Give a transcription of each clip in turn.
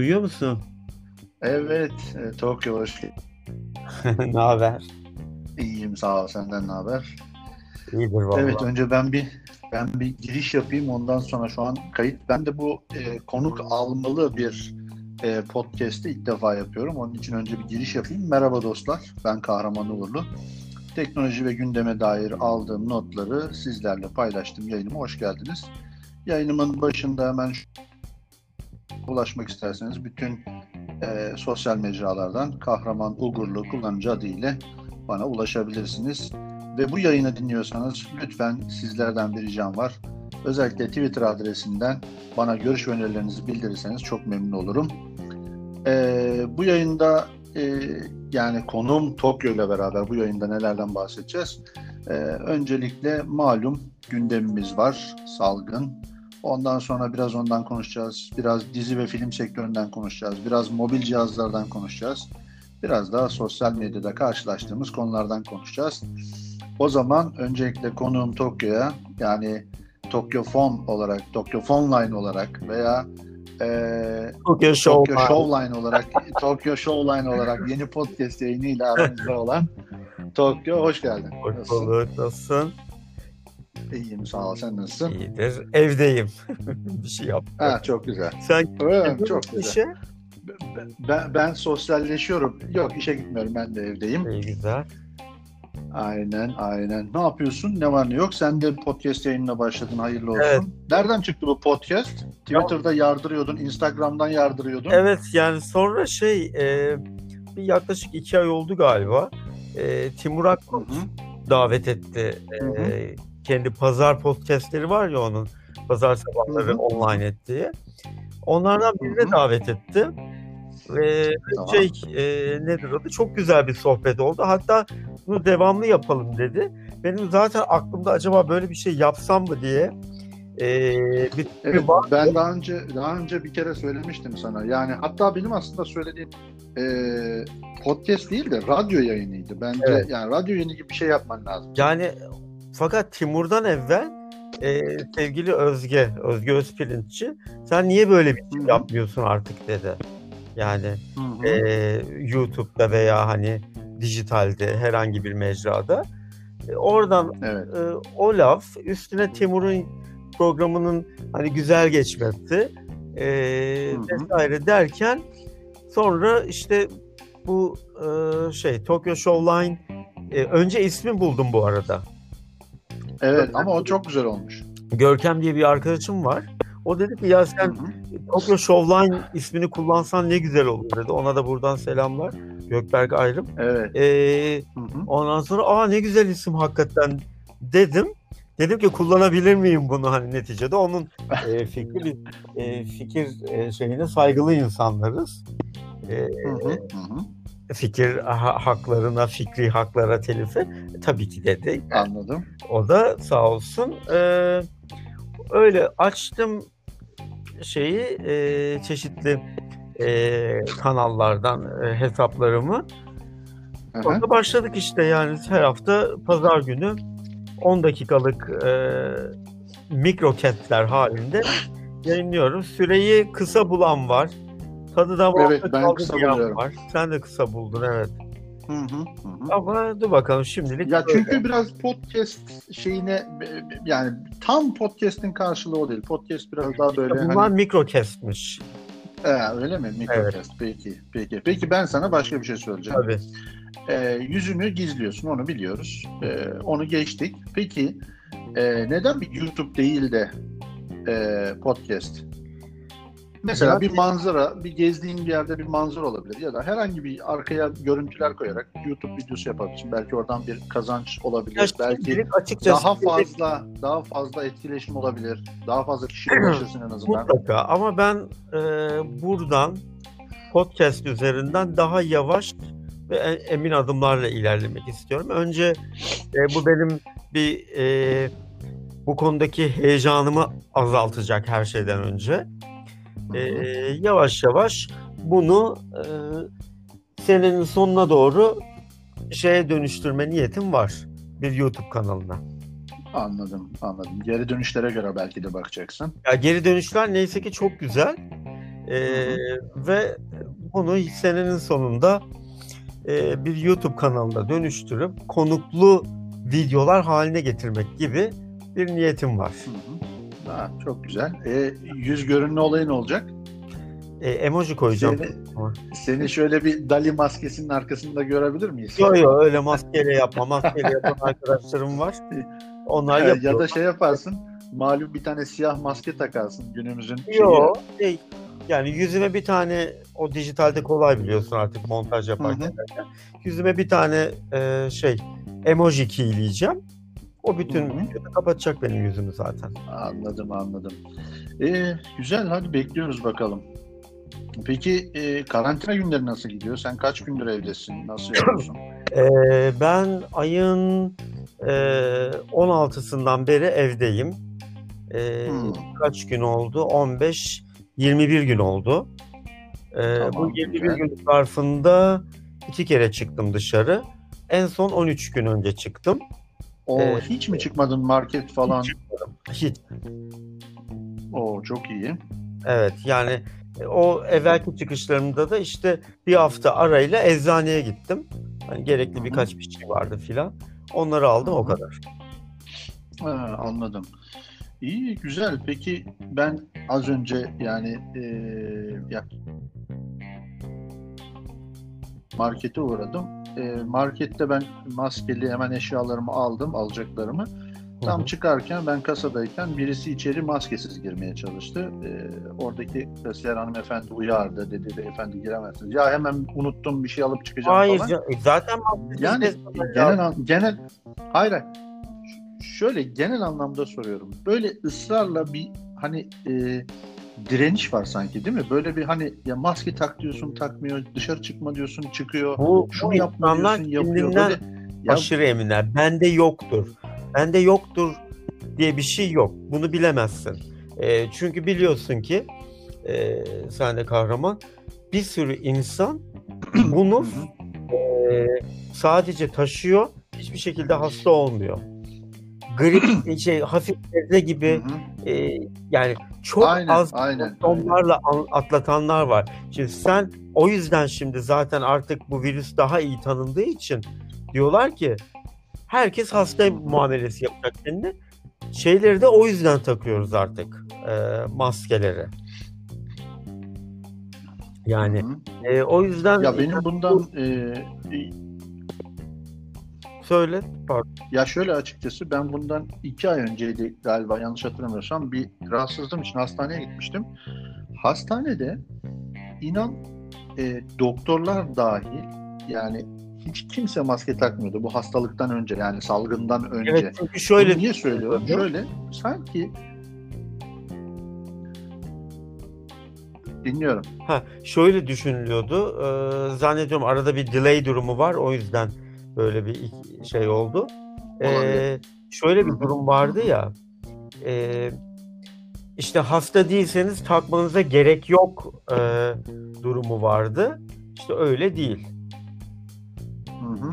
Duyuyor musun? Evet, e, Tokyo hoş geldin. ne haber? İyiyim sağ ol. Senden ne haber? İyidir vallahi. Evet, önce ben bir ben bir giriş yapayım. Ondan sonra şu an kayıt. Ben de bu e, konuk almalı bir e, podcast'i ilk defa yapıyorum. Onun için önce bir giriş yapayım. Merhaba dostlar. Ben Kahraman Uğurlu. Teknoloji ve gündeme dair aldığım notları sizlerle paylaştım. Yayınıma hoş geldiniz. Yayınımın başında hemen şu- ulaşmak isterseniz bütün e, sosyal mecralardan Kahraman Ugurlu kullanıcı adı ile bana ulaşabilirsiniz. Ve bu yayını dinliyorsanız lütfen sizlerden bir ricam var. Özellikle Twitter adresinden bana görüş önerilerinizi bildirirseniz çok memnun olurum. E, bu yayında e, yani konuğum Tokyo ile beraber bu yayında nelerden bahsedeceğiz? E, öncelikle malum gündemimiz var, salgın. Ondan sonra biraz ondan konuşacağız. Biraz dizi ve film sektöründen konuşacağız. Biraz mobil cihazlardan konuşacağız. Biraz daha sosyal medyada karşılaştığımız konulardan konuşacağız. O zaman öncelikle konuğum Tokyo'ya yani Tokyo Phone olarak, Tokyo Phone Line olarak veya eee Tokyo Show. Tokyo Showline olarak, Tokyo Showline olarak yeni podcast yayınıyla aramızda olan Tokyo hoş geldin. Hoş Nasılsın? bulduk. Nasılsın? İyiyim sağ ol. Sen nasılsın? İyidir. Evdeyim. bir şey yap. Ha, çok güzel. Sen gidiyor çok güzel. işe? Ben, ben sosyalleşiyorum. Yok işe gitmiyorum. Ben de evdeyim. İyi güzel. Aynen aynen. Ne yapıyorsun? Ne var ne yok? Sen de podcast yayınına başladın. Hayırlı olsun. Evet. Nereden çıktı bu podcast? Twitter'da yardırıyordun. Instagram'dan yardırıyordun. Evet yani sonra şey e, bir yaklaşık iki ay oldu galiba. E, Timur hı. davet etti. Hı hı. E, kendi pazar podcastleri var ya onun. Pazar sabahları Hı hı. online ettiği. Onlardan birine davet etti. Ve Tamam. şey e, nedir adı? Çok güzel bir sohbet oldu. Hatta bunu devamlı yapalım dedi. Benim zaten aklımda acaba böyle bir şey yapsam mı diye e, bir Evet, var. ben daha önce daha önce bir kere söylemiştim sana. Yani hatta benim aslında söylediğim e, podcast değil de radyo yayınıydı. Bence Evet. yani radyo yayını gibi bir şey yapman lazım. Yani fakat Timur'dan evvel e, sevgili Özge, Özge Özpirinççi sen niye böyle bir şey yapmıyorsun artık dedi. Yani Hı hı. e, YouTube'da veya hani dijitalde herhangi bir mecrada. E, oradan evet. e, o laf üstüne Timur'un programının hani güzel geçmesi e, hı. vesaire derken sonra işte bu e, şey Tokyo Showline e, önce ismi buldum bu arada. Evet ama o çok güzel olmuş. Görkem diye bir arkadaşım var. O dedi ki ya sen. Tokyo Showline ismini kullansan ne güzel olur dedi. Ona da buradan selamlar. Gökberk Ayrım. Evet. Ee, Hı hı. ondan sonra aa ne güzel isim hakikaten dedim. Dedim ki kullanabilir miyim bunu hani neticede onun e, fikri bir e, fikir e, şeyine saygılı insanlarız. E, Hı hı. Hı hı. Fikir ha- haklarına, fikri haklara telifi E, tabii ki dedi. Anladım. O da sağ olsun. Ee, öyle açtım şeyi e, çeşitli e, kanallardan e, hesaplarımı. Hı hı. Sonra başladık işte yani her hafta pazar günü 10 dakikalık e, mikro kentler halinde yayınlıyorum. Süreyi kısa bulan var. Tadı da Evet, ben kısa buluyorum. var. Sen de kısa buldun evet. Hı hı. Hı. Ama dur bakalım şimdilik. Ya çünkü biraz podcast şeyine yani tam podcast'in karşılığı o değil. Podcast biraz daha böyle Bunlar hani mikro kestmiş. He, öyle mi? Mikrocast. Peki. Peki. Peki ben sana başka bir şey söyleyeceğim. Tabii. Ee, yüzünü gizliyorsun onu biliyoruz. Ee, onu geçtik. Peki e, neden bir YouTube değil de e, podcast? Mesela bir manzara, bir gezdiğin bir yerde bir manzara olabilir ya da herhangi bir arkaya görüntüler koyarak YouTube videosu yapabilirsin. Belki oradan bir kazanç olabilir. Ya Belki açıkçası daha fazla daha fazla etkileşim olabilir. Daha fazla kişiye ulaşırsın en azından. mutlaka ama ben e, buradan podcast üzerinden daha yavaş ve emin adımlarla ilerlemek istiyorum. Önce e, bu benim bir e, bu konudaki heyecanımı azaltacak her şeyden önce. E, yavaş yavaş bunu e, senenin sonuna doğru şeye dönüştürme niyetim var. Bir YouTube kanalına. Anladım, anladım. Geri dönüşlere göre belki de bakacaksın. Ya geri dönüşler neyse ki çok güzel. Ee, ve bunu senenin sonunda e, bir YouTube kanalına dönüştürüp konuklu videolar haline getirmek gibi bir niyetim var. Hı hı. Ha, çok güzel. E, yüz görünme olayı ne olacak? E, emoji koyacağım. Seni, seni şöyle bir Dali maskesinin arkasında görebilir miyiz? Yok yok öyle maskeyle yapma. Maskeyle yapan arkadaşlarım var. Onlar yapıyor. Ya da şey yaparsın. Malum bir tane siyah maske takarsın günümüzün. Yok. Şey, yani yüzüme bir tane o dijitalde kolay biliyorsun artık montaj yaparken. Hı Yüzüme bir tane e, şey emoji keyleyeceğim. O bütün Hı hı. videoda kapatacak benim yüzümü zaten. Anladım anladım. E, güzel hadi bekliyoruz bakalım. Peki e, karantina günleri nasıl gidiyor? Sen kaç gündür evdesin? Nasıl yapıyorsun? Ee, ben ayın e, 16'sından beri evdeyim. Ee, Hmm. Kaç gün oldu? 15, 21 gün oldu. Ee, Tamam, bu 21 güzel. gün zarfında iki kere çıktım dışarı. En son 13 gün önce çıktım. O Evet. hiç mi çıkmadın market falan? Hiç. O çok iyi. Evet yani e, o evvelki çıkışlarımda da işte bir hafta arayla eczaneye gittim. Hani gerekli Hı hı. birkaç bir şey vardı filan. Onları aldım Hı o kadar. Ha, anladım. İyi, güzel. Peki ben az önce yani eee, ya markete uğradım. Eee, markette ben maskeli hemen eşyalarımı aldım, alacaklarımı. Tam Hı hı. çıkarken ben kasadayken birisi içeri maskesiz girmeye çalıştı. Eee, oradaki kasiyer hanımefendi uyardı. Dedi beyefendi giremezsiniz. Ya hemen unuttum bir şey alıp çıkacağım Hayır falan. can- zaten maskesiz Yani gezmemek genel an- genel hayır, hayır. Şöyle genel anlamda soruyorum. Böyle ısrarla bir hani e, direniş var sanki değil mi? Böyle bir hani ya maske tak diyorsun takmıyor, dışarı çıkma diyorsun çıkıyor. bu, Şunu yapma diyorsun yapıyor. Böyle ya aşırı eminler. Bende yoktur. Bende yoktur diye bir şey yok. Bunu bilemezsin. E, çünkü biliyorsun ki e, sen de kahraman bir sürü insan bunu e, sadece taşıyor. Hiçbir şekilde hasta olmuyor. Grip şey hafif nezle gibi e, yani çok Aynen, az aynen, simptomlarla an- atlatanlar var. Şimdi sen o yüzden şimdi zaten artık bu virüs daha iyi tanındığı için diyorlar ki herkes hasta muamelesi yapacak kendine. Şeyleri de o yüzden takıyoruz artık e, maskeleri. Yani Hı hı. e, o yüzden ya benim bundan e, söyle pardon. Ya şöyle açıkçası ben bundan iki ay önceydi galiba yanlış hatırlamıyorsam bir rahatsızlığım için hastaneye gitmiştim. Hastanede inan e, doktorlar dahil yani hiç kimse maske takmıyordu bu hastalıktan önce yani salgından önce. Evet çünkü şöyle Bunu niye söylüyorum? Şöyle sanki dinliyorum. Ha, şöyle düşünülüyordu. Ee, zannediyorum arada bir delay durumu var. O yüzden böyle bir şey oldu. Ee, şöyle bir durum vardı ya. e, işte hasta değilseniz takmanıza gerek yok e, durumu vardı. İşte öyle değil. Hı hı.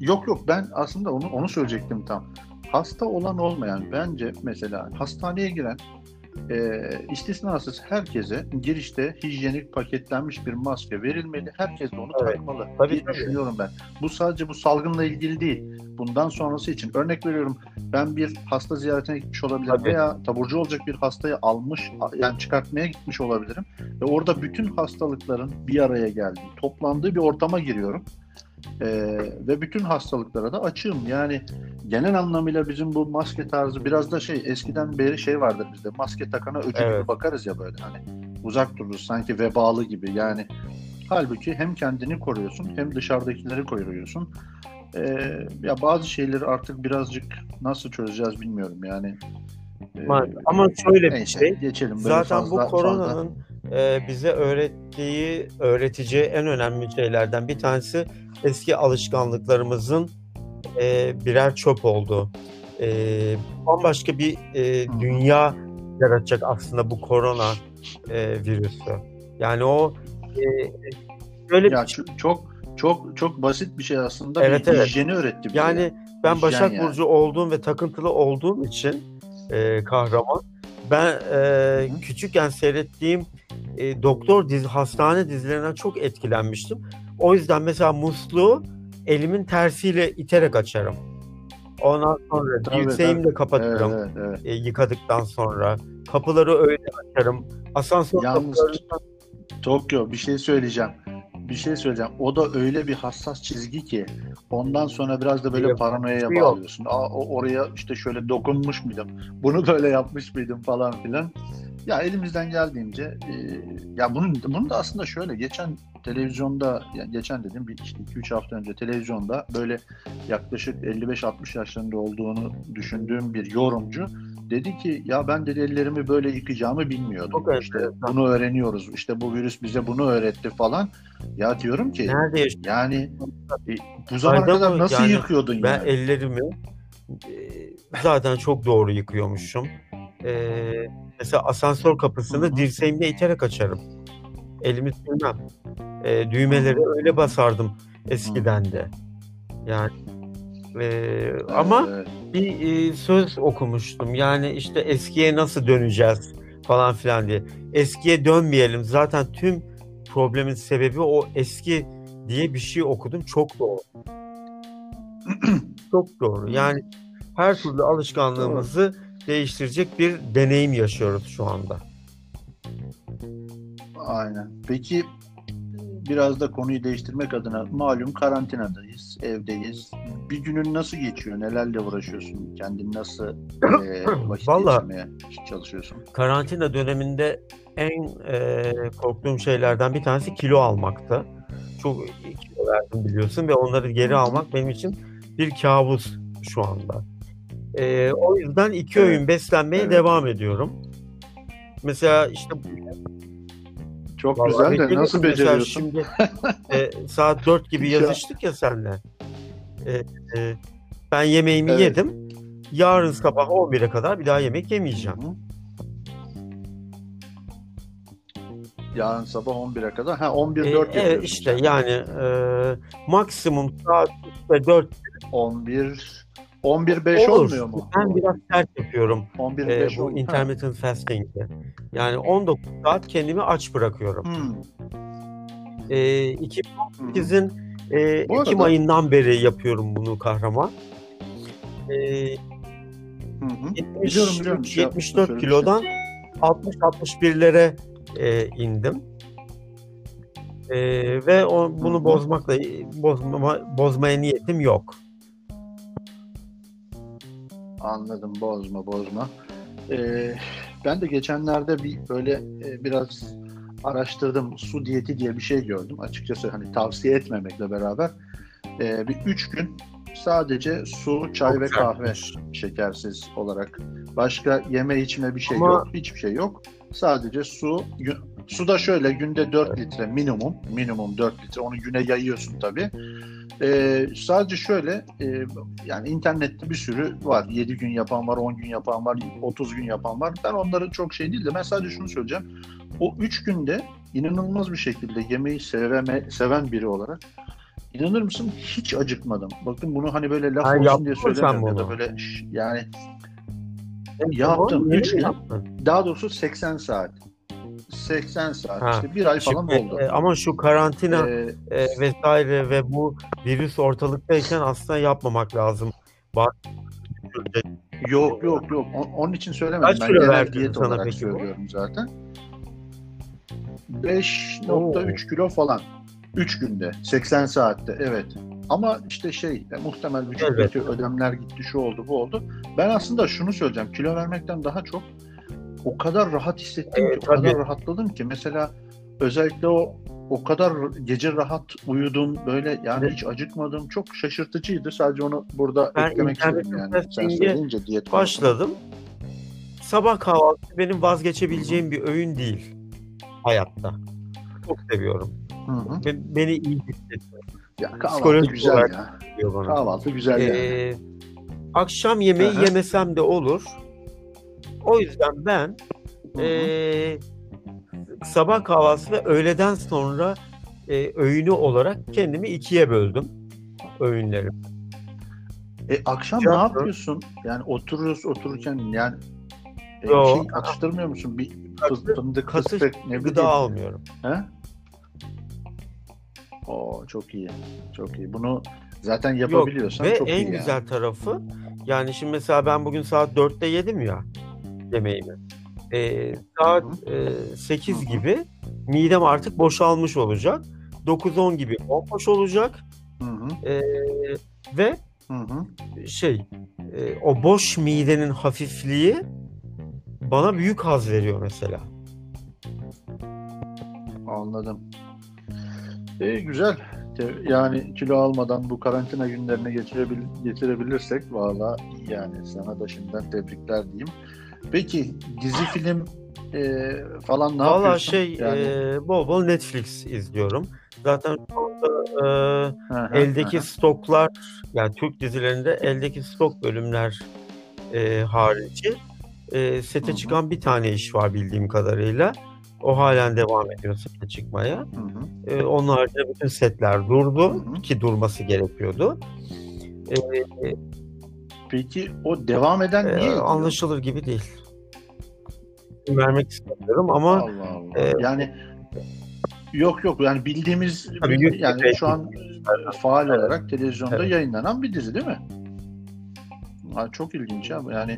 Yok yok ben aslında onu onu söyleyecektim tam. Hasta olan olmayan bence mesela hastaneye giren e, istisnasız herkese girişte hijyenik paketlenmiş bir maske verilmeli. Herkes de onu Evet. takmalı Tabii, diye tabii. düşünüyorum ben. Bu sadece bu salgınla ilgili değil. Bundan sonrası için örnek veriyorum ben bir hasta ziyaretine gitmiş olabilirim Tabii. veya taburcu olacak bir hastayı almış yani çıkartmaya gitmiş olabilirim ve orada bütün hastalıkların bir araya geldiği, toplandığı bir ortama giriyorum. Ee, ve bütün hastalıklara da açığım. Yani genel anlamıyla bizim bu maske tarzı biraz da şey eskiden beri şey vardır bizde. Maske takana öcü gibi Evet. bakarız ya böyle hani uzak dururuz sanki vebalı gibi. Yani halbuki hem kendini koruyorsun hem dışarıdakileri koruyorsun. Ee, ya bazı şeyleri artık birazcık nasıl çözeceğiz bilmiyorum yani. Ee. Ama şöyle bir şey. geçelim. Böyle Zaten fazla- bu fazla- koronanın e, bize öğrettiği, öğreteceği en önemli şeylerden bir tanesi eski alışkanlıklarımızın e, birer çöp olduğu. E, bambaşka bir e, dünya yaratacak aslında bu korona e, virüsü. Yani o e, böyle Ya bir çok çok çok basit bir şey aslında. Evet, bir evet. hijyeni öğretti. Yani ben Hijyen Başak yani. Burcu olduğum ve takıntılı olduğum için e, kahraman ben e, küçükken seyrettiğim e, doktor dizi, hastane dizilerinden çok etkilenmiştim. O yüzden mesela musluğu elimin tersiyle iterek açarım. Ondan sonra Tabii, dirseğimle tabii. kapatırım Evet, evet. e, yıkadıktan sonra. Kapıları öyle açarım. Asansör Yalnız- kapılarından Tokyo bir şey söyleyeceğim. Bir şey söyleyeceğim. O da öyle bir hassas çizgi ki ondan sonra biraz da böyle paranoyaya bağlıyorsun. Aa, o oraya işte şöyle dokunmuş muydum? Bunu böyle yapmış mıydım falan filan. Ya elimizden geldiğince e, ya bunun bunun da aslında şöyle geçen televizyonda yani geçen dedim bir işte 2-3 hafta önce televizyonda böyle yaklaşık 55-60 yaşlarında olduğunu düşündüğüm bir yorumcu dedi ki ya ben dedi ellerimi böyle yıkayacağımı bilmiyordum. Çok işte enteresan. bunu öğreniyoruz. İşte bu virüs bize bunu öğretti falan. Ya diyorum ki nerede yani e, bu zamana kadar mı? nasıl Yani yıkıyordun Ben yani? ellerimi e, zaten çok doğru yıkıyormuşum. E, mesela asansör kapısını dirseğimle iterek açarım. Elimi sürmem. E, düğmeleri öyle basardım eskiden de. Yani e, ama Evet, bir e, söz okumuştum. Yani işte eskiye nasıl döneceğiz falan filan diye. Eskiye dönmeyelim. Zaten tüm problemin sebebi o eski diye bir şey okudum. Çok doğru. Çok doğru. Yani her türlü alışkanlığımızı değiştirecek bir deneyim yaşıyoruz şu anda. aynen. Peki biraz da konuyu değiştirmek adına malum karantinadayız, evdeyiz. Bir günün nasıl geçiyor? Nelerle uğraşıyorsun? Kendini nasıl e, vakit Vallahi- geçirmeye çalışıyorsun? Karantina döneminde en e, korktuğum şeylerden bir tanesi kilo almaktı. Çok kilo verdim biliyorsun ve onları geri almak benim için bir kabus şu anda. E, o yüzden iki Evet. öğün beslenmeye Evet. devam ediyorum. Mesela işte Çok Vallahi güzel de nasıl beceriyorsun? Şimdi e, saat 4 gibi Ya. yazıştık ya senle. E, e, ben yemeğimi Evet. yedim. Yarın sabah 11'e kadar bir daha yemek yemeyeceğim. Hı hı. Yarın sabah 11'e kadar. Ha 11 E, 4 evet yapıyorsun işte yani e, maksimum saat işte 4 11 11 5 olur. olmuyor mu? Ben biraz sert yapıyorum 11 e, 5 bu olmuyor. intermittent fasting'i. Yani 19 saat kendimi aç bırakıyorum. Hmm. E, Hı hı. 2008'in e, Ekim ayından beri yapıyorum bunu kahraman. E, Hı hı. 73, Biliyorum, biliyorum. Şey 74 yapmıştın, kilodan 60-61'lere e, indim. E, ve o, bunu Hı hı. bozmakla bozma, bozmaya niyetim yok. Anladım bozma bozma. Ee, ben de geçenlerde bir böyle e, biraz araştırdım. Su diyeti diye bir şey gördüm. Açıkçası hani tavsiye etmemekle beraber e, bir üç gün sadece su, çay Çok ve kahve sertmiş. şekersiz olarak. Başka yeme içme bir şey Ama- yok. Hiçbir şey yok. Sadece su. Su da şöyle günde 4 litre minimum. Minimum 4 litre. Onu güne yayıyorsun tabii. Ee, sadece şöyle e, yani internette bir sürü var. 7 gün yapan var, 10 gün yapan var, 30 gün yapan var. Ben onların çok şey değil de ben sadece şunu söyleyeceğim. O 3 günde inanılmaz bir şekilde yemeği seveme, seven biri olarak inanır mısın hiç acıkmadım. Bakın bunu hani böyle laf Ay, olsun diye söylemiyorum ya da böyle yani Yaptım, tamam, yeni üç mi gün. yaptın? daha doğrusu 80 saat. 80 saat Ha, işte bir ay falan Şimdi, oldu. e, ama şu karantina Ee, e, vesaire ve bu virüs ortalıktayken aslında yapmamak lazım. Yok yok yok. O- Onun için söylemedim. Kaç ben genel diyet olarak peki bu? söylüyorum zaten. 5.3 kilo falan. 3 günde. 80 saatte. Evet. Ama işte şey e, muhtemel vücuttaki ödemler gitti şu oldu bu oldu. Ben aslında şunu söyleyeceğim. Kilo vermekten daha çok o kadar rahat hissettim Evet, ki o kadar tabii. rahatladım ki mesela özellikle o o kadar gece rahat uyudum böyle yani hiç acıkmadım. Çok şaşırtıcıydı. Sadece onu burada Ben eklemek istedim yani. Sen söyleyince diyet konusunda. Başladım. Sabah kahvaltısı benim vazgeçebileceğim bir öğün değil hayatta. Çok seviyorum. Hı hı. Ve beni iyi hissediyor Ya kahvaltı güzel ya. bana. Kahvaltı güzel yani. Ee, akşam yemeği Hı hı. yemesem de olur. O yüzden ben Hı hı. ee, sabah kahvaltısı ve öğleden sonra ee, öğünü olarak kendimi ikiye böldüm öğünleri. E, akşam Çok- ne yapıyorsun? Yani otururuz otururken yani E, Yo. şey atıştırmıyor musun? Bir fındık, fıstık, ne bileyim. Gıda almıyorum. He? Oo, çok iyi. Çok iyi. Bunu zaten yapabiliyorsan Ve çok en iyi yani. güzel tarafı yani şimdi mesela ben bugün saat 4'te yedim ya yemeğimi. Ee, saat e, 8 Hı hı. gibi midem artık boşalmış olacak. 9-10 gibi bomboş olacak. Hı hı. Ee, ve Hı hı. şey e, o boş midenin hafifliği bana büyük haz veriyor mesela. Anladım. E, güzel. Yani kilo almadan bu karantina günlerine geçirebil getirebilirsek valla yani. Sana da şimdiden tebrikler diyeyim. Peki dizi film e, falan ne Valla yapıyorsun? şey yani, e, bol bol Netflix izliyorum. Zaten şu anda e, eldeki stoklar yani Türk dizilerinde eldeki stok bölümler e, harici e, sete Hı hı. çıkan bir tane iş var bildiğim kadarıyla. O halen devam ediyor sete çıkmaya. E, onun haricinde bütün setler durdu Hı hı. ki durması gerekiyordu. E, Peki o devam eden e, niye ediyor? anlaşılır gibi değil. Vermek istemiyorum ama Allah Allah. e, yani yok yok yani bildiğimiz Tabii YouTube yani şu an e, faal Evet. olarak televizyonda Evet. yayınlanan bir dizi değil mi? Ha, çok ilginç ama yani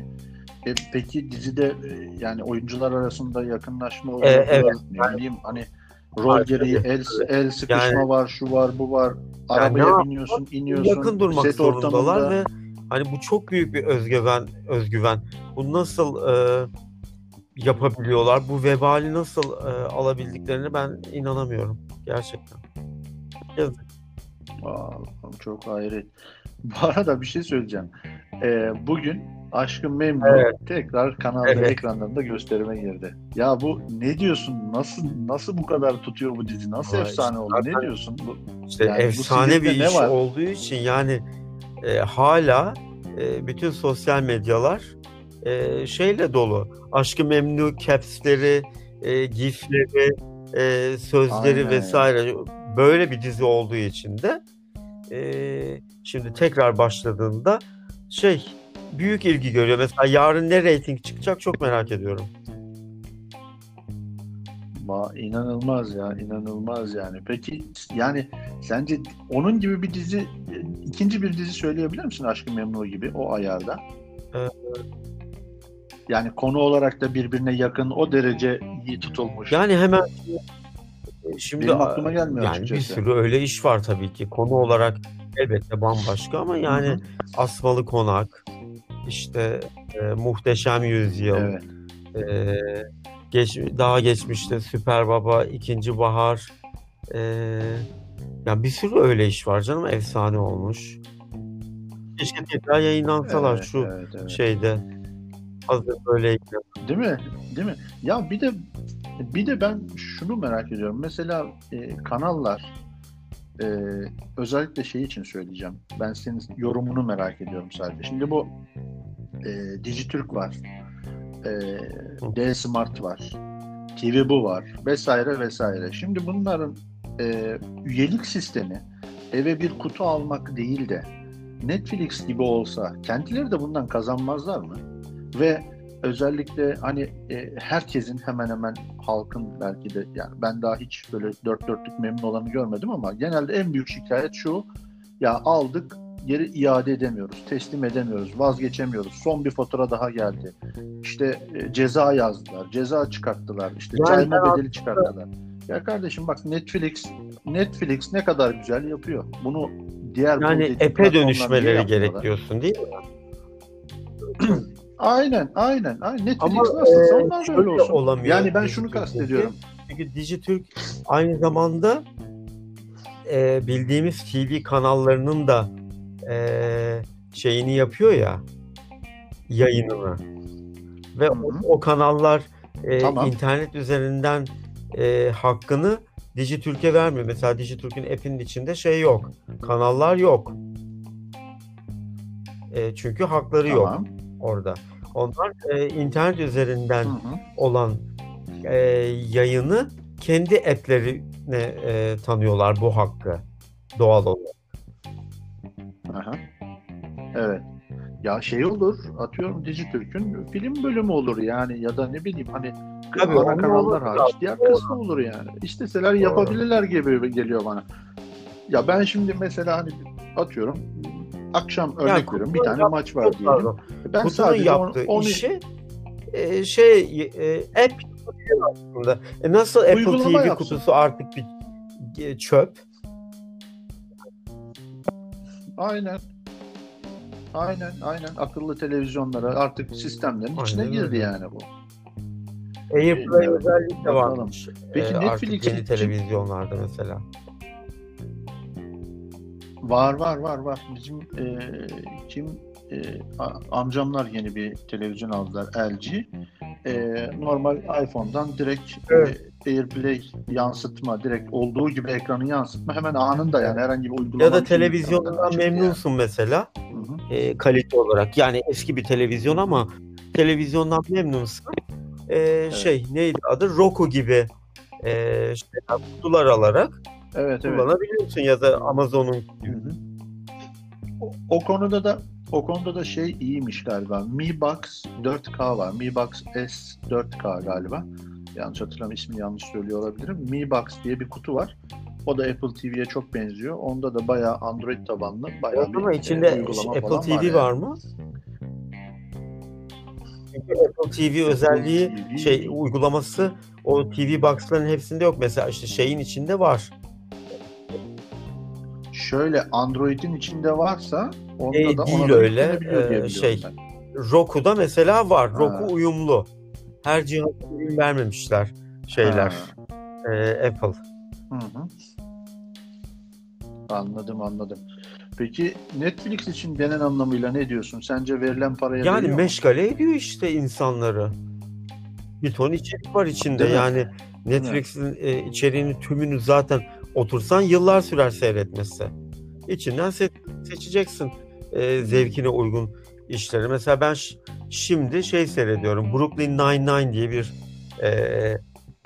e, peki dizide e, yani oyuncular arasında yakınlaşma oluyor, E, evet. ne bileyim hani rol Evet, gereği el, el sıkışma Yani- var, şu var, bu var. Yani Arabaya ne biniyorsun, iniyorsun. yakın durmak set zorundalar ortamında. ve hani bu çok büyük bir özgüven özgüven. Bu nasıl e, yapabiliyorlar? Bu vebali nasıl e, alabildiklerini ben inanamıyorum gerçekten. Yazık. Aa, çok hayret. Bu arada bir şey söyleyeceğim. Ee, bugün Aşkın Memnu Evet. tekrar kanalda Evet. ekranlarında gösterime girdi. Ya bu ne diyorsun? Nasıl nasıl bu kadar tutuyor bu dizi? Nasıl Vay, efsane işte oldu? Ne diyorsun? Bu, İşte Yani bu efsane sizde bir iş var? olduğu için yani e, hala e, bütün sosyal medyalar e, şeyle dolu. Aşkı Memnu capsleri, e, gifleri, e, sözleri Aynen. vesaire böyle bir dizi olduğu için de e, şimdi tekrar başladığında şey büyük ilgi görüyor. Mesela yarın ne reyting çıkacak çok merak ediyorum. Ma, inanılmaz ya, inanılmaz yani. Peki yani sence onun gibi bir dizi, ikinci bir dizi söyleyebilir misin Aşkın Memnu gibi o ayarda? Ee, Yani konu olarak da birbirine yakın o derece iyi tutulmuş. Yani hemen şimdi Benim aklıma gelmiyor yani bir açıkçası. sürü öyle iş var tabii ki. Konu olarak elbette bambaşka ama yani Hı hı. Asmalı Konak, işte e, Muhteşem Yüzyıl, Evet. e, geç, daha geçmişte Süper Baba, İkinci Bahar, e, yani bir sürü öyle iş var canım efsane olmuş. Keşke tekrar yayınlansalar Evet, şu evet, evet. şeyde. Hazır böyleyken. Değil mi? Değil mi? Ya bir de bir de ben şunu merak ediyorum. Mesela e, kanallar e, özellikle şey için söyleyeceğim. Ben senin yorumunu merak ediyorum sadece. Şimdi bu e, Dijitürk var. E, D Smart var. TV Bu var. Vesaire vesaire. Şimdi bunların e, üyelik sistemi eve bir kutu almak değil de Netflix gibi olsa kendileri de bundan kazanmazlar mı? Ve özellikle hani e, herkesin hemen hemen halkın belki de yani ben daha hiç böyle dört dörtlük memnun olanı görmedim ama genelde en büyük şikayet şu ya aldık geri iade edemiyoruz, teslim edemiyoruz, vazgeçemiyoruz. Son bir fatura daha geldi. İşte e, ceza yazdılar, ceza çıkarttılar, işte Yani cayma bedeli çıkarttılar. Ya kardeşim bak Netflix Netflix ne kadar güzel yapıyor. Bunu diğer Yani epe dönüşmeleri gerek diyorsun değil mi? Aynen, aynen. aynen. Netflix Ama nasılsa e, onlar da şöyle öyle olsun. olamıyor Yani ben şunu kastediyorum. Çünkü Dijitürk aynı zamanda e, bildiğimiz TV kanallarının da e, şeyini yapıyor ya yayınını. Ve o, o kanallar e, Tamam. internet üzerinden e, hakkını Dijitürk'e vermiyor. Mesela Dijitürk'ün app'inin içinde şey yok. Kanallar yok. E, çünkü hakları yok Tamam. orada. Onlar e, internet üzerinden Hı hı. olan e, yayını kendi app'lerine e, tanıyorlar bu hakkı doğal olarak. Aha. Evet. Ya şey olur, atıyorum Dijitürk'ün film bölümü olur yani ya da ne bileyim hani Tabii, ana kanallar hariç diğer kısmı olur yani. İsteseler yapabilirler gibi geliyor bana. Ya ben şimdi mesela hani atıyorum akşam örnek Yani veriyorum bir tane maç var diyelim. pardon. Ben Kutu'nun sadece onu, yaptığı onu işi e, şey e, app aslında. E, nasıl Apple Uygulama TV yapsın. kutusu artık bir e, çöp. Aynen aynen aynen akıllı televizyonlara artık sistemlerin içine Aynen girdi öyle. yani bu. AirPlay Evet, özelliği de varmış. Peki e, artık Netflix'in yeni televizyonlarda mesela. Var var var var. Bizim e, kim e, amcamlar yeni bir televizyon aldılar LG. E, normal iPhone'dan direkt Evet. AirPlay yansıtma, direkt olduğu gibi ekranı yansıtma hemen anında yani herhangi bir uygulama. Ya da televizyondan memnunsun mesela yani. Hı hı. e, kalite olarak. Yani eski bir televizyon ama televizyondan memnunsun. E, Şey neydi adı? Roku gibi e, şeyler, kutular alarak Evet evet. kullanabiliyorsun ya da Amazon'un Hı hı. O, o konuda da o konuda da şey iyiymiş galiba. Mi Box 4K var. Mi Box S 4K galiba. Yanlış hatırlamıyorum ismini yanlış söylüyor olabilirim. Mi Box diye bir kutu var. O da Apple TV'ye çok benziyor. Onda da bayağı Android tabanlı bayağı Evet ama bir içinde e, Apple TV yani. var mı? Çünkü Apple TV özelliği TV şey uygulaması o TV box'ların hepsinde yok. Mesela işte şeyin içinde var. Şöyle Android'in içinde varsa onda E, da değil ona öyle, e, biliyorum şey, ben. Roku'da mesela var. Ha. Roku uyumlu. Her cihaza uyum vermemişler şeyler. Ha. e, Apple. Hı hı. Anladım anladım. Peki Netflix için genel anlamıyla ne diyorsun? Sence verilen paraya Yani değiyor mu? meşgale ediyor işte insanları. Bir ton içerik var içinde. Değil mi? yani Netflix'in e, içeriğini tümünü zaten otursan yıllar sürer seyretmesi. İçinden se- seçeceksin e, zevkine uygun işleri. Mesela ben şimdi şey seyrediyorum. Brooklyn Nine-Nine diye bir e,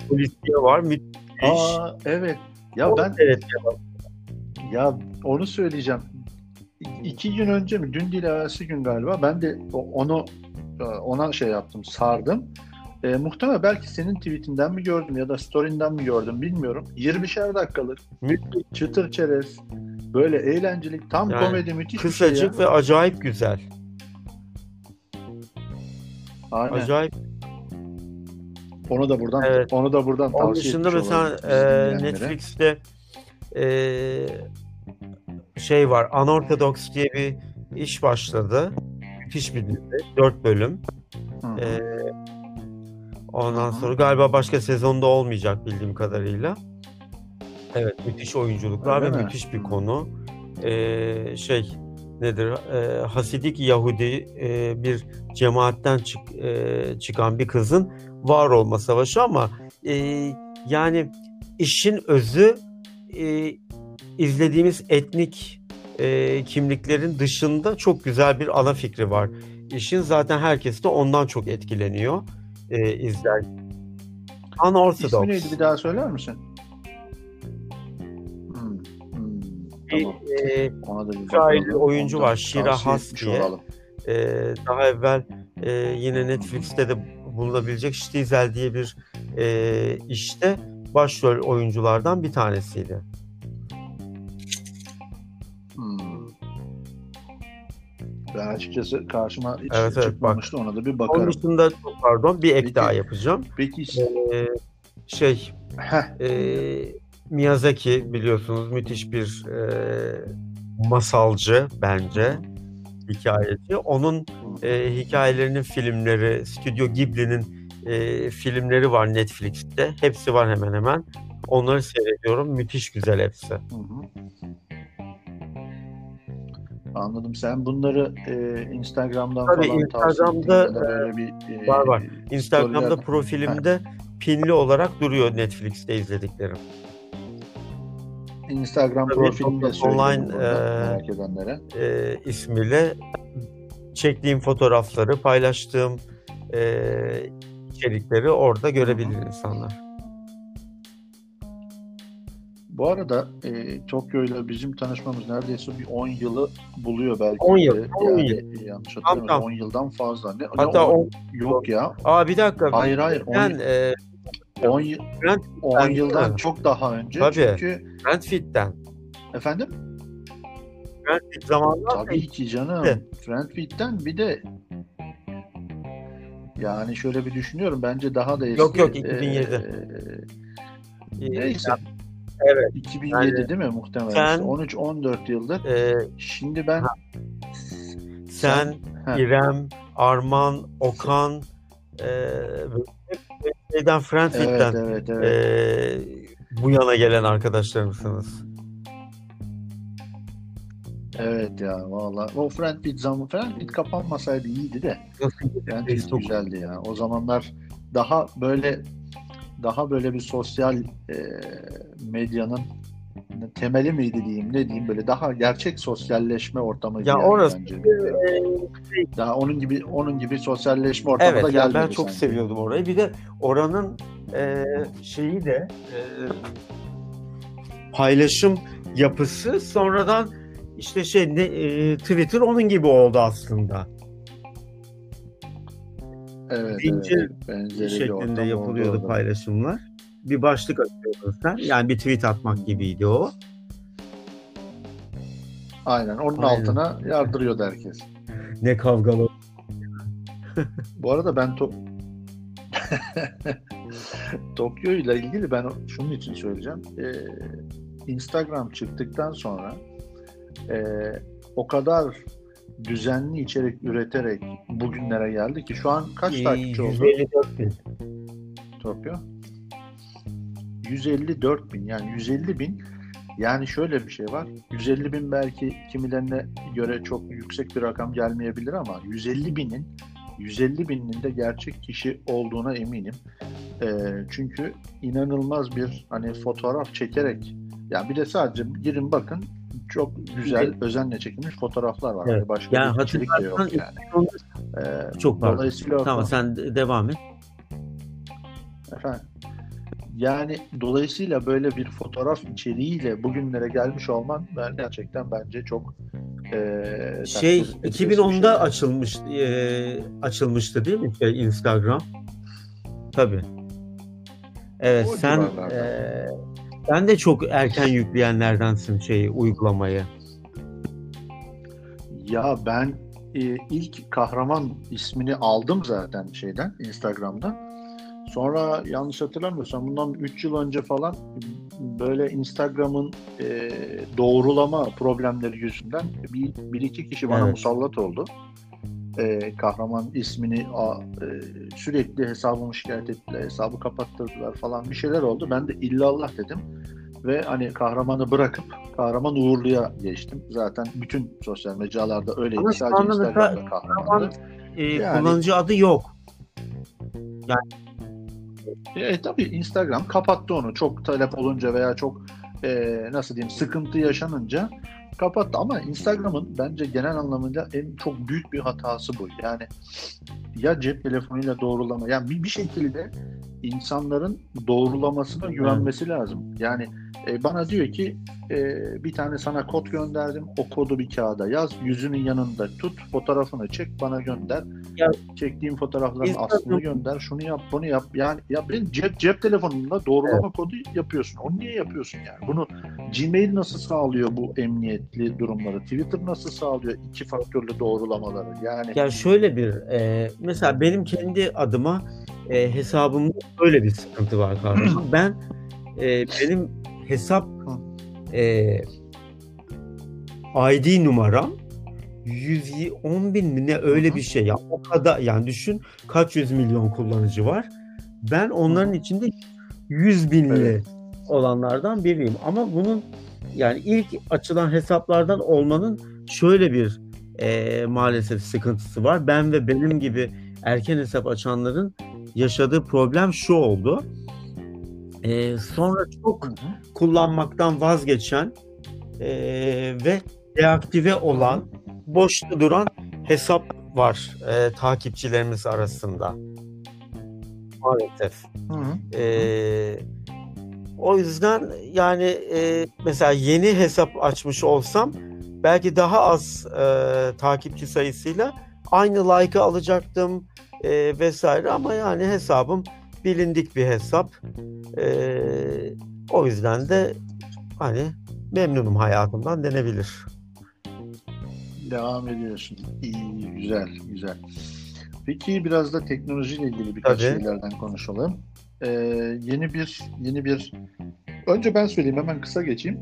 polisiye var. Müthiş. Aa evet. Ya Onu ben seyrediyorum. ya onu söyleyeceğim. İki gün önce mi? Dün değil evvelsi gün galiba. Ben de onu e, ona şey yaptım, sardım. E, muhtemelen belki senin tweetinden mi gördüm ya da story'inden mi gördüm bilmiyorum. 20'şer dakikalık Müthiş, çıtır çerez böyle eğlencelik tam Yani komedi müthiş bir şey kısacık ya. ve acayip güzel. Aynen. Acayip. Onu da buradan Evet. onu da buradan Onun tavsiye dışında etmiş mesela e. Netflix'te e, şey var. Unorthodox diye bir iş başladı. Müthiş bir dizi. Dört bölüm. Hı. E, ondan Hı sonra galiba başka sezonda olmayacak bildiğim kadarıyla. Evet müthiş oyunculuklar Öyle ve mi? müthiş bir konu. E, şey nedir? E, Hasidik Yahudi e, bir cemaatten çık, e, çıkan bir kızın var olma savaşı ama e, yani işin özü e, izlediğimiz etnik e, kimliklerin dışında çok güzel bir ana fikri var. İşin zaten herkes de ondan çok etkileniyor e, izler. Unorthodox. İsmi neydi bir daha söyler misin? Tamam. e, Ona da bir bakalım. oyuncu var, Haas etmiş diye. olalım. e, daha evvel e, yine Netflix'te de bulunabilecek Stiesel diye bir e, işte başrol oyunculardan bir tanesiydi. Hmm. Ben açıkçası karşıma hiç Evet, evet, çıkmamıştı. Ona da bir Onun bakarım. dışında çok pardon bir ek Peki. daha yapacağım. Peki E, şey heh, e, Miyazaki biliyorsunuz müthiş bir e, masalcı bence hikayeci. Onun e, hikayelerinin filmleri, Stüdyo Ghibli'nin e, filmleri var Netflix'te. Hepsi var hemen hemen. Onları seyrediyorum. Müthiş güzel hepsi. Hı hı. Anladım. Sen bunları e, Instagram'dan Tabii, falan Instagram'da, tavsiye böyle bir e, var, var. storyler- Instagram'da profilimde pinli olarak duruyor Netflix'te izlediklerim. Instagram Tabii, profilini de online, e. E, ismiyle çektiğim fotoğrafları, paylaştığım e, içerikleri orada görebilir insanlar. Bu arada e, Tokyo ile bizim tanışmamız neredeyse bir 10 yılı buluyor belki. 10 yıl, de. 10 yani, yıl. Yanlış hatırlamıyorum. tam. 10 yıldan fazla. Ne, Hatta ne, on- yok ya. Aa bir dakika. Hayır hayır. 10, Ben e, 10, yıl- Brent 10 ben- yıldan çok daha önce. Tabii. Çünkü Brentford'den. efendim Brentford zamanında tabii ki canım. Brentford'den bir de yani şöyle bir düşünüyorum. Bence daha da eski. Yok, yok, 2007. Ee, neyse. Evet. 2007 Yani değil mi muhtemelen? sen- 13-14 yıldır. e, Şimdi ben sen, Ha. İrem, Arman, Okan e, hep şeyden Evet Brentford'den evet evet. e, bu yana gelen arkadaşlarımsınız. Evet ya valla. O Friendbit zaman Friendbit kapanmasaydı iyiydi de. Nasıl Bence Facebook. güzeldi ya. O zamanlar daha böyle daha böyle bir sosyal e, medyanın temeli miydi diyeyim ne diyeyim böyle daha gerçek sosyalleşme ortamıydı Ya yani orası bence. e, Daha onun gibi onun gibi sosyalleşme ortamı da Evet yani ben çok sanki. seviyordum orayı. Bir de oranın e, şeyi de e, paylaşım yapısı sonradan işte şey ne, e, Twitter onun gibi oldu aslında. Evet, Zincir evet, şeklinde yapılıyordu paylaşımlar. Bir başlık atıyordun sen. Yani bir tweet atmak gibiydi o. Aynen onun Aynen. altına yardırıyordu herkes. Ne kavgalı. Bu arada ben to Tokyo ile ilgili ben şunun için söyleyeceğim. Ee, Instagram çıktıktan sonra e, o kadar düzenli içerik üreterek bugünlere geldi ki şu an kaç takipçi oldu 154 bin. Tokyo? 154 bin yani 150 bin yani şöyle bir şey var 150 bin belki kimilerine göre çok yüksek bir rakam gelmeyebilir ama 150 binin 150 binin de gerçek kişi olduğuna eminim. Ee, çünkü inanılmaz bir hani fotoğraf çekerek ya bir de sadece girin bakın çok güzel özenle çekilmiş fotoğraflar var. Evet. Hani başka Yani bir içerik de yok yani. Ee, Çok pardon. dolayısıyla Tamam sen de- devam et. Efendim. Yani dolayısıyla böyle bir fotoğraf içeriğiyle bugünlere gelmiş olman ben gerçekten bence çok eee Şey takdir edilesi bir 2010'da şey. açılmış e, açılmıştı değil mi şey Instagram? Tabii. Evet O sen civarlarda. e, sen de çok erken yükleyenlerdensin şeyi uygulamayı. Ya ben e, ilk kahraman ismini aldım zaten şeyden Instagram'dan. Sonra yanlış hatırlamıyorsam bundan 3 yıl önce falan böyle Instagram'ın e, doğrulama problemleri yüzünden bir, bir iki kişi bana Evet. musallat oldu. E, kahraman ismini a, e, sürekli hesabımı şikayet ettiler, hesabı kapattırdılar falan bir şeyler oldu. Ben de illallah dedim ve hani kahramanı bırakıp kahraman uğurluya geçtim. Zaten bütün sosyal mecralarda öyleydi. Ama Sadece Instagram'da kahramandı. E, Yani- kullanıcı adı yok. E, tabii Instagram kapattı onu çok talep olunca veya çok e, nasıl diyeyim sıkıntı yaşanınca kapattı ama Instagram'ın bence genel anlamıyla en çok büyük bir hatası bu. Yani ya cep telefonuyla doğrulama yani bir, bir şekilde insanların doğrulamasına güvenmesi lazım. Yani e, bana diyor ki e, bir tane sana kod gönderdim. O kodu bir kağıda yaz. Yüzünün yanında tut. Fotoğrafını çek bana gönder. Ya- Çektiğim fotoğrafların Instagram- aslını gönder. Şunu yap bunu yap. Yani ya benim cep, cep telefonumda doğrulama kodu yapıyorsun. Onu niye yapıyorsun yani? Bunu Gmail nasıl sağlıyor bu emniyetli durumları? Twitter nasıl sağlıyor iki faktörlü doğrulamaları? Yani Ya şöyle bir e, mesela benim kendi adıma e, hesabımda böyle bir sıkıntı var kardeşim. ben e, benim hesap e, ID numaram 110 bin mi ne öyle bir şey ya. O kadar yani düşün kaç yüz milyon kullanıcı var. Ben onların içinde 100 binli Evet. olanlardan biriyim. Ama bunun yani ilk açılan hesaplardan olmanın şöyle bir e, maalesef sıkıntısı var. Ben ve benim gibi erken hesap açanların yaşadığı problem şu oldu E, sonra çok kullanmaktan vazgeçen e, ve deaktive olan boşta duran hesap var e, takipçilerimiz arasında. Maalesef. Hı hı. E, O yüzden yani e, mesela yeni hesap açmış olsam belki daha az e, takipçi sayısıyla aynı like'ı alacaktım e, vesaire ama yani hesabım bilindik bir hesap. E, o yüzden de hani memnunum hayatımdan denebilir. Devam ediyorsun. İyi, güzel, güzel. Peki biraz da teknolojiyle ilgili birkaç Tabii. şeylerden konuşalım. Ee, yeni bir yeni bir önce ben söyleyeyim hemen kısa geçeyim.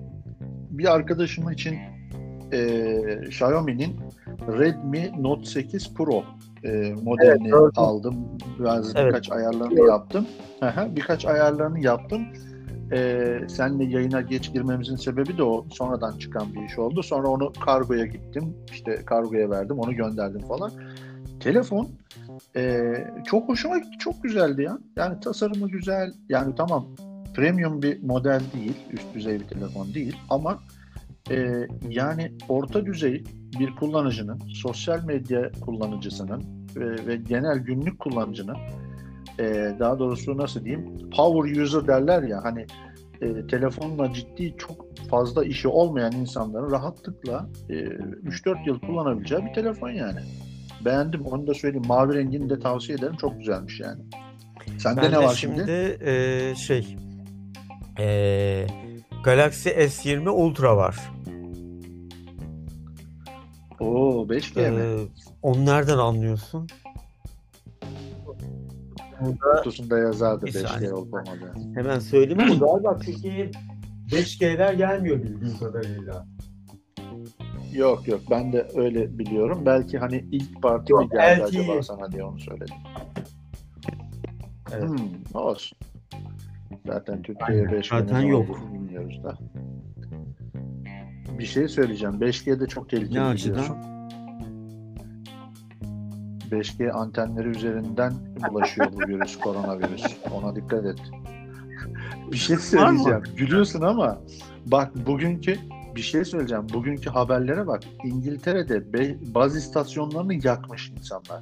Bir arkadaşım için e, Xiaomi'nin Redmi Note 8 Pro e, modelini gördüm. aldım. Biraz Evet. birkaç ayarlarını yaptım. Aha, birkaç ayarlarını yaptım. Ee, senle yayına geç girmemizin sebebi de o sonradan çıkan bir iş oldu. Sonra onu kargoya gittim. İşte kargoya verdim, onu gönderdim falan. Telefon e, çok hoşuma gitti, çok güzeldi ya. Yani tasarımı güzel. Yani tamam premium bir model değil, üst düzey bir telefon değil ama e, yani orta düzey bir kullanıcının, sosyal medya kullanıcısının ve, ve genel günlük kullanıcının e, daha doğrusu nasıl diyeyim power user derler ya hani e, telefonla ciddi çok fazla işi olmayan insanların rahatlıkla e, 3-4 yıl kullanabileceği bir telefon yani. Beğendim onu da söyleyeyim. Mavi rengini de tavsiye ederim. Çok güzelmiş yani. Sende Ben ne var şimdi? e, şey e, Galaxy S20 Ultra var. Oo 5G mi? E, onu nereden anlıyorsun? Kutusunda yazardı Bir 5G saniye. olup olmadığı. Hemen söyleyeyim ama galiba Türkiye'ye 5G'ler gelmiyor bildiğim kadarıyla. Yok yok ben de öyle biliyorum. Belki hani ilk parti mi geldi LTE. acaba sana diye onu söyledim. Evet. Hmm, olsun. Zaten Türkiye'ye Aynen. 5G Zaten yok. bilmiyoruz da. Bir şey söyleyeceğim. 5G de çok tehlikeli Ne biliyorsun. 5G antenleri üzerinden bulaşıyor bu virüs, koronavirüs. Ona dikkat et. Bir şey söyleyeceğim. Gülüyorsun ama bak bugünkü bir şey söyleyeceğim. Bugünkü haberlere bak. İngiltere'de be- baz istasyonlarını yakmış insanlar.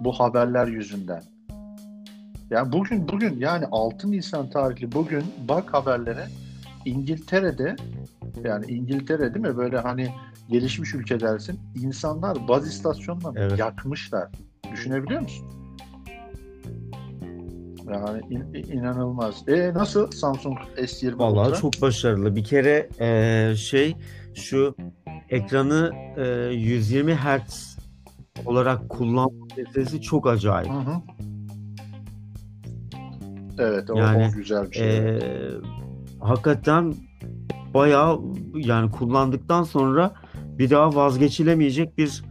Bu haberler yüzünden. Yani bugün bugün yani 6 Nisan tarihli bugün bak haberlere İngiltere'de yani İngiltere değil mi böyle hani gelişmiş ülke dersin insanlar baz istasyonlarını Evet. yakmışlar. Düşünebiliyor musun? Yani in- inanılmaz. E nasıl Samsung S20 Vallahi Ultra? çok başarılı. Bir kere e, şey şu ekranı e, 120 Hz olarak kullanma meselesi çok acayip. Hı hı. Evet o, Yani, o güzel bir şey. E, hakikaten bayağı yani kullandıktan sonra bir daha vazgeçilemeyecek bir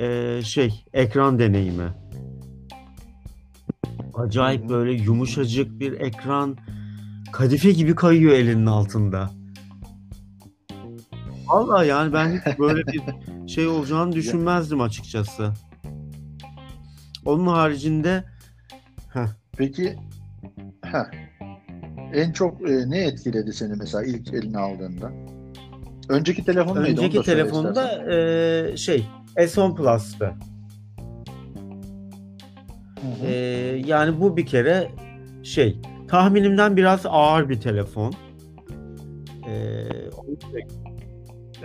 e, şey ekran deneyimi. Acayip böyle yumuşacık bir ekran kadife gibi kayıyor elinin altında. Vallahi yani ben hiç böyle bir şey olacağını düşünmezdim açıkçası. Onun haricinde Peki heh, en çok e, ne etkiledi seni mesela ilk eline aldığında? Önceki telefon neydi? Önceki da söyle telefonda e, şey S10 Plus'tı. Hı hı. E, yani bu bir kere şey tahminimden biraz ağır bir telefon. E,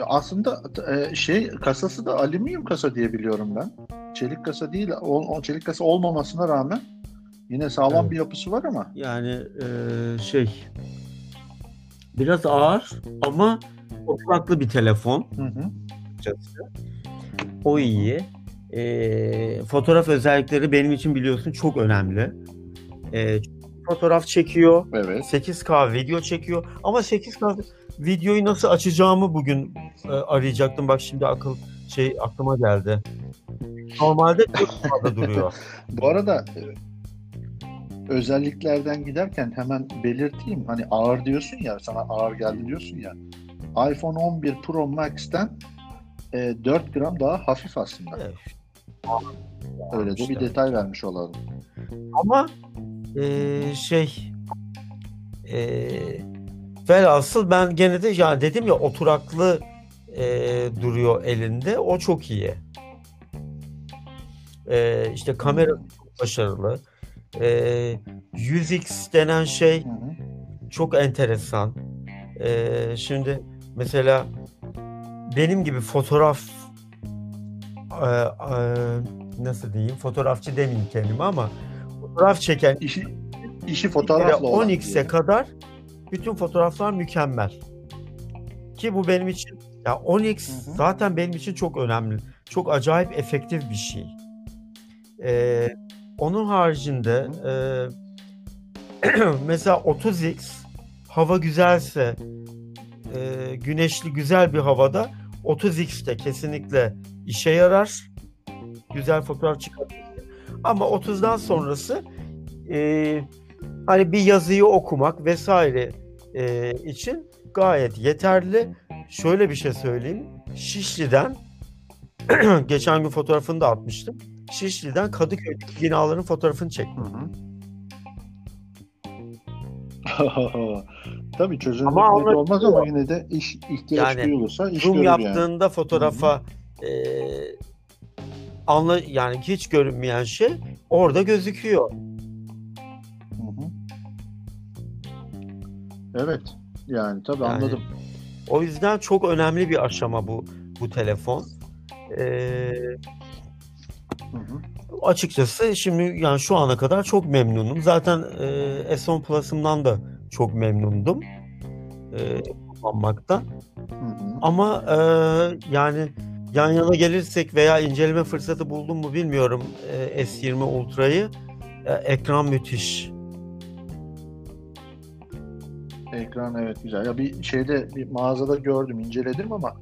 aslında e, şey kasası da alüminyum kasa diye biliyorum ben. Çelik kasa değil. O, o çelik kasa olmamasına rağmen yine sağlam Evet. bir yapısı var ama. yani e, şey biraz ağır ama oturaklı bir telefon. Hı hı. O iyi. Ee, fotoğraf özellikleri benim için biliyorsun çok önemli. Ee, fotoğraf çekiyor. Evet. 8K video çekiyor. Ama 8K videoyu nasıl açacağımı bugün e, arayacaktım. Bak şimdi akıl şey aklıma geldi. Normalde 4K'da duruyor. Bu arada e, özelliklerden giderken hemen belirteyim. Hani ağır diyorsun ya, sana ağır geldi diyorsun ya. iPhone 11 Pro Max'ten e, 4 gram daha hafif aslında. Evet. Öyle de bir detay vermiş olalım. Ama e, şey e, velhasıl ben gene de yani dedim ya oturaklı e, duruyor elinde. O çok iyi. E, işte kamera çok başarılı. E, 100x denen şey Hı hı. çok enteresan. Ee, şimdi mesela benim gibi fotoğraf e, e, nasıl diyeyim fotoğrafçı demeyeyim kendime ama fotoğraf çeken işi işi fotoğrafla olan 10x'e diye. kadar bütün fotoğraflar mükemmel. Ki bu benim için ya 10x Hı hı. zaten benim için çok önemli. Çok acayip efektif bir şey. Ee, onun haricinde e, mesela 30x hava güzelse e, güneşli güzel bir havada 30x de kesinlikle işe yarar. Güzel fotoğraf çıkartır. Ama 30'dan sonrası e, hani bir yazıyı okumak vesaire e, için gayet yeterli. Şöyle bir şey söyleyeyim. Şişli'den geçen gün fotoğrafını da atmıştım. Şişli'den Kadıköy'deki binaların fotoğrafını çektim. Hı hı. Tabii çözünürlük Ama net olmaz ama yine de iş ihtiyaç Yani duyulursa iş Zoom görür yani. yaptığında fotoğrafa e, anla yani hiç görünmeyen şey orada gözüküyor. Evet. Yani tabii Yani anladım. O yüzden çok önemli bir aşama bu bu telefon. Ee, Hı hı. açıkçası şimdi yani şu ana kadar çok memnunum. Zaten e, S10 Plus'ımdan da çok memnundum e, kullanmaktan. Hı hı. Ama e, yani yan yana gelirsek veya inceleme fırsatı buldum mu bilmiyorum e, S20 Ultra'yı. E, ekran müthiş. Ekran evet güzel. Ya bir şeyde bir mağazada gördüm, inceledim ama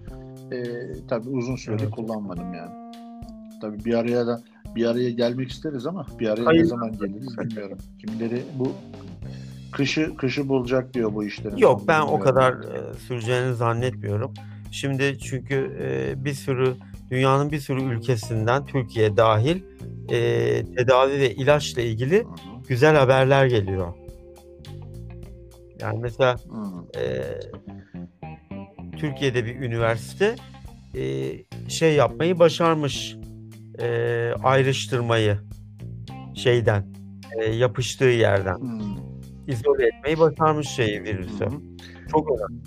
e, tabii uzun süredir Evet. kullanmadım yani. Tabii bir araya da bir araya gelmek isteriz ama bir araya ne Hayır. zaman geliriz bilmiyorum. Kimileri bu kışı kışı bulacak diyor bu işlerin. Yok ben o bilmiyorum kadar artık. e, süreceğini zannetmiyorum. Şimdi çünkü e, bir sürü dünyanın bir sürü ülkesinden Türkiye dahil e, tedavi ve ilaçla ilgili güzel haberler geliyor. Yani mesela e, Türkiye'de bir üniversite e, şey yapmayı başarmış e, ayrıştırmayı şeyden e, yapıştığı yerden Hı. izole etmeyi başarmış şeyi virüsü. Hı. Çok önemli.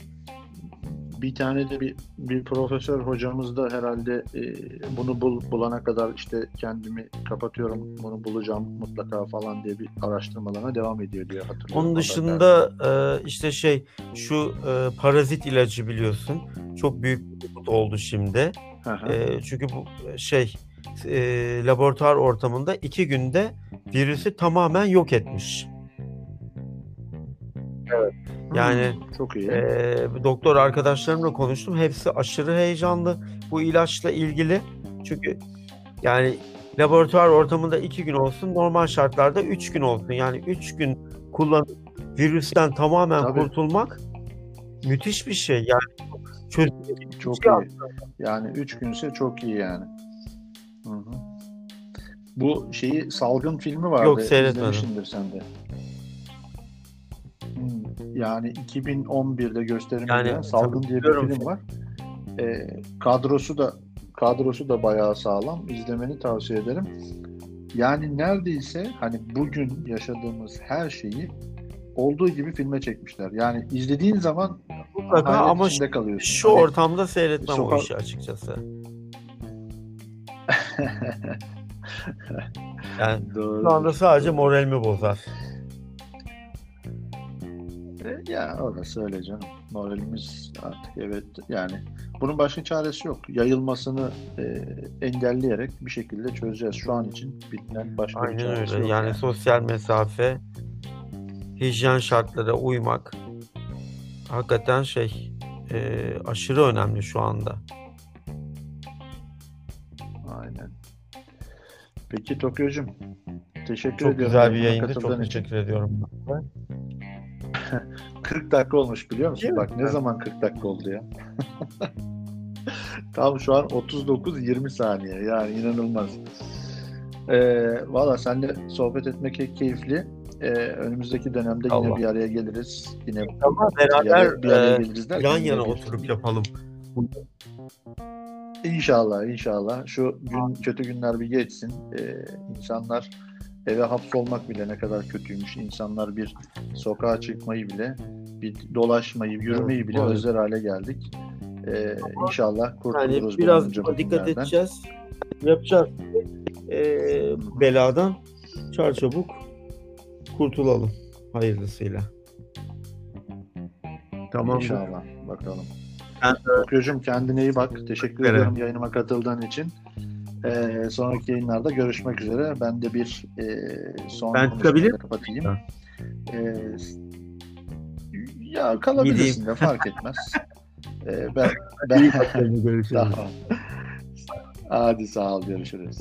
bir tane de bir bir profesör hocamız da herhalde e, bunu bul, bulana kadar işte kendimi kapatıyorum bunu bulacağım mutlaka falan diye bir araştırmalarına devam ediyor diye hatırlıyorum. Onun dışında e, işte şey şu e, parazit ilacı biliyorsun çok büyük bir oldu şimdi. E, çünkü bu şey e, laboratuvar ortamında iki günde virüsü tamamen yok etmiş. yani, Hmm, çok iyi. E, doktor arkadaşlarımla konuştum. Hepsi aşırı heyecanlı bu ilaçla ilgili. Çünkü yani laboratuvar ortamında iki gün olsun, normal şartlarda üç gün olsun. Yani üç gün kullanıp virüsten tamamen Tabii. kurtulmak müthiş bir şey. Yani çözüm çok iyi. Yani 3 günse çok iyi yani. Bu şeyi salgın filmi vardı. Yok, seyretmedim. İzlemişsindir sen de. Hmm, Yani 2011'de gösterime Yani Salgın diye bir film var. Ee, kadrosu da kadrosu da bayağı sağlam. İzlemeni tavsiye ederim. Yani neredeyse hani bugün yaşadığımız her şeyi olduğu gibi filme çekmişler. Yani izlediğin zaman mutlaka ama içinde kalıyorsun. şu Hani- ortamda seyretmem o sokak- işi açıkçası. Yani Doğru. şu anda sadece moralimi bozar. E, Ya orası öyle canım. Moralimiz artık evet yani bunun başka çaresi yok. Yayılmasını e, engelleyerek bir şekilde çözeceğiz. Şu an için bilinen başka bir Aynen çaresi öyle. yok. Yani sosyal mesafe, hijyen şartlara uymak hakikaten şey e, aşırı önemli şu anda. Peki Tokyo'cum teşekkür Çok ediyorum. güzel bir yayındı. Çok teşekkür ediyorum. 40 dakika olmuş biliyor musun? Değil mi? Bak ne Evet. zaman 40 dakika oldu ya. Tam şu an 39-20 saniye yani inanılmaz. Ee, Valla seninle sohbet etmek key- keyifli. Ee, önümüzdeki dönemde yine Allah. bir araya geliriz. Yine Ama bir araya, beraber bir araya e, geliriz derken yan yine yana oturup yapalım. İnşallah inşallah. Şu gün kötü günler bir geçsin. Ee, insanlar eve hapsolmak bile ne kadar kötüymüş. İnsanlar bir sokağa çıkmayı bile, bir dolaşmayı, yürümeyi bile Evet. özler hale geldik. Ee, inşallah kurtuluruz. Yani bu biraz dikkat günlerden. edeceğiz. Yapacağız. E, beladan çarçabuk kurtulalım hayırlısıyla. Tamam. İnşallah. Bakalım. Okuyucum kendine iyi bak. Teşekkür evet. ediyorum yayınıma katıldığın için. Ee, sonraki yayınlarda görüşmek üzere. Ben de bir e, son ben çıkabilir kapatayım. Ha. Ee, ya kalabilirsin Gideyim. de fark etmez. ee, ben ben görüşürüz. tamam. Hadi sağ ol görüşürüz.